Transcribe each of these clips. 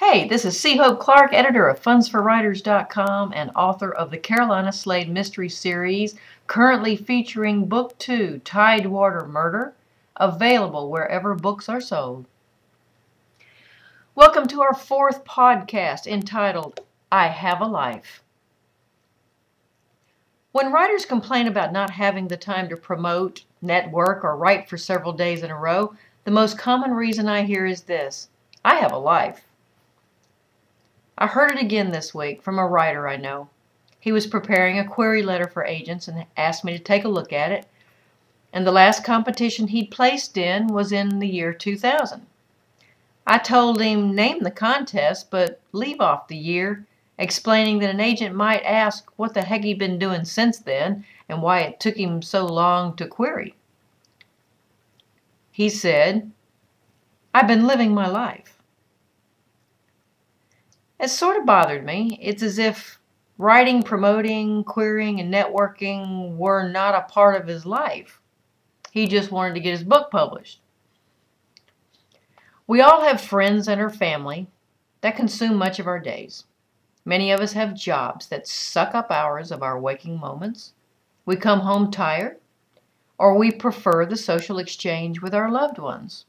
Hey, this is C. Hope Clark, editor of FundsForWriters.com and author of the Carolina Slade Mystery Series, currently featuring Book 2, Tidewater Murder, available wherever books are sold. Welcome to our fourth podcast entitled, I Have a Life. When writers complain about not having the time to promote, network, or write for several days in a row, the most common reason I hear is this I have a life. I heard it again this week from a writer I know. He was preparing a query letter for agents and asked me to take a look at it. And the last competition he'd placed in was in the year 2000. I told him name the contest, but leave off the year, explaining that an agent might ask what the heck he'd been doing since then and why it took him so long to query. He said, I've been living my life. It sort of bothered me. It's as if writing, promoting, querying, and networking were not a part of his life. He just wanted to get his book published. We all have friends and our family that consume much of our days. Many of us have jobs that suck up hours of our waking moments. We come home tired, or we prefer the social exchange with our loved ones.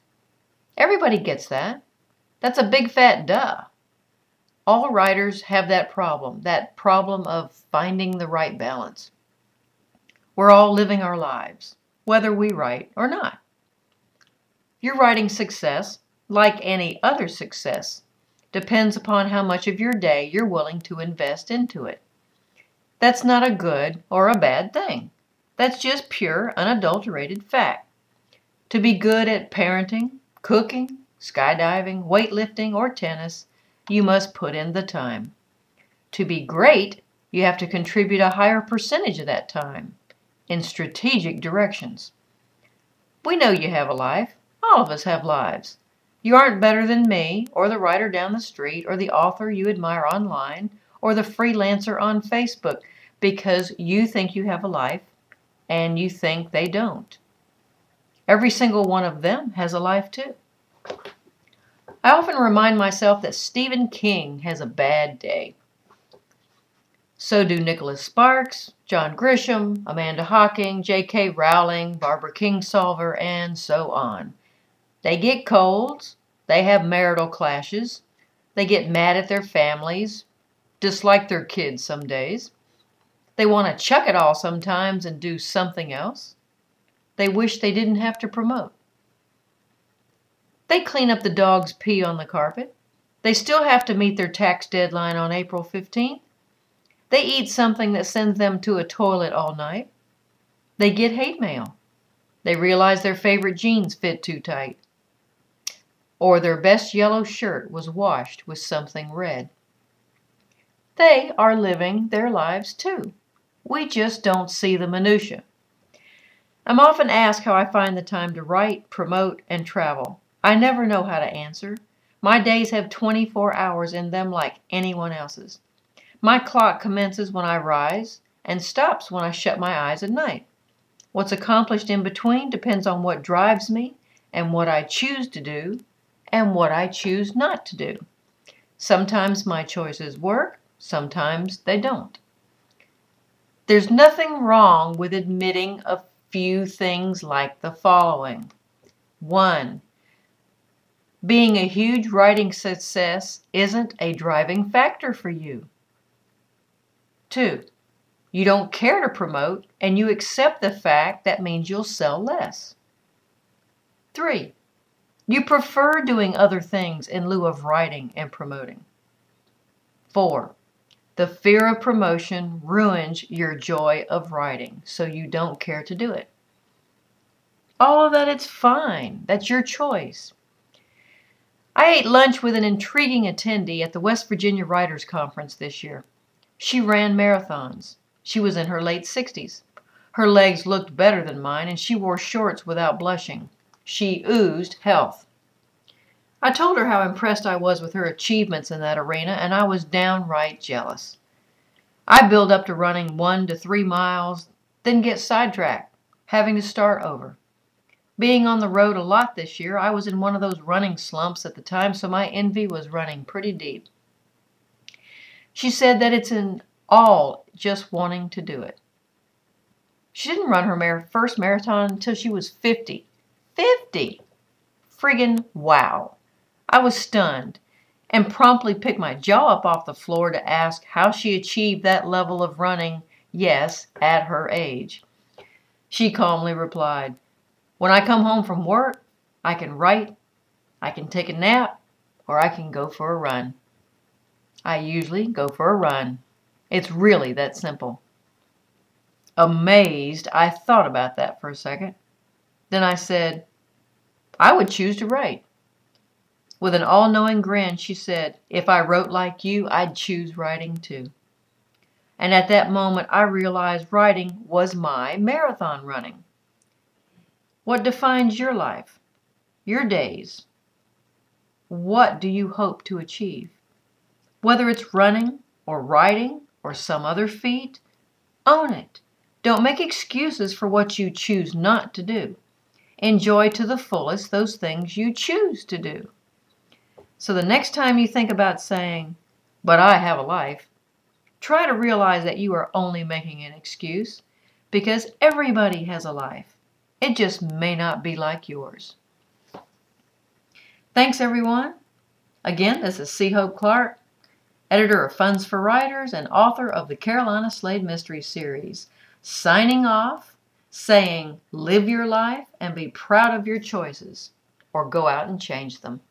Everybody gets that. That's a big fat duh all writers have that problem, that problem of finding the right balance. We're all living our lives, whether we write or not. Your writing success, like any other success, depends upon how much of your day you're willing to invest into it. That's not a good or a bad thing. That's just pure, unadulterated fact. To be good at parenting, cooking, skydiving, weightlifting, or tennis you must put in the time. To be great, you have to contribute a higher percentage of that time in strategic directions. We know you have a life. All of us have lives. You aren't better than me, or the writer down the street, or the author you admire online, or the freelancer on Facebook, because you think you have a life and you think they don't. Every single one of them has a life too. I often remind myself that Stephen King has a bad day. So do Nicholas Sparks, John Grisham, Amanda Hocking, J.K. Rowling, Barbara Kingsolver, and so on. They get colds, they have marital clashes, they get mad at their families, dislike their kids some days. They want to chuck it all sometimes and do something else. They wish they didn't have to promote. They clean up the dog's pee on the carpet. They still have to meet their tax deadline on April 15th. They eat something that sends them to a toilet all night. They get hate mail. They realize their favorite jeans fit too tight. Or their best yellow shirt was washed with something red. They are living their lives too. We just don't see the minutiae. I'm often asked how I find the time to write, promote, and travel. I never know how to answer. My days have 24 hours in them like anyone else's. My clock commences when I rise and stops when I shut my eyes at night. What's accomplished in between depends on what drives me and what I choose to do and what I choose not to do. Sometimes my choices work, sometimes they don't. There's nothing wrong with admitting a few things like the following. One, being a huge writing success isn't a driving factor for you. Two, you don't care to promote and you accept the fact that means you'll sell less. Three, you prefer doing other things in lieu of writing and promoting. Four, the fear of promotion ruins your joy of writing, so you don't care to do it. All of that, it's fine. That's your choice. I ate lunch with an intriguing attendee at the West Virginia Writers Conference this year. She ran marathons. She was in her late 60s. Her legs looked better than mine, and she wore shorts without blushing. She oozed health. I told her how impressed I was with her achievements in that arena, and I was downright jealous. I build up to running one to three miles, then get sidetracked, having to start over. Being on the road a lot this year, I was in one of those running slumps at the time, so my envy was running pretty deep. She said that it's in all just wanting to do it. She didn't run her mar- first marathon until she was 50. 50! Friggin' wow. I was stunned and promptly picked my jaw up off the floor to ask how she achieved that level of running, yes, at her age. She calmly replied, When I come home from work, I can write, I can take a nap, or I can go for a run. I usually go for a run. It's really that simple. Amazed, I thought about that for a second. Then I said, I would choose to write. With an all knowing grin, she said, If I wrote like you, I'd choose writing too. And at that moment, I realized writing was my marathon running. What defines your life, your days? What do you hope to achieve? Whether it's running or writing or some other feat, own it. Don't make excuses for what you choose not to do. Enjoy to the fullest those things you choose to do. So the next time you think about saying, but I have a life, try to realize that you are only making an excuse because everybody has a life. It just may not be like yours. Thanks, everyone. Again, this is C. Hope Clark, editor of Funds for Writers and author of the Carolina Slade Mystery Series, signing off, saying, live your life and be proud of your choices, or go out and change them.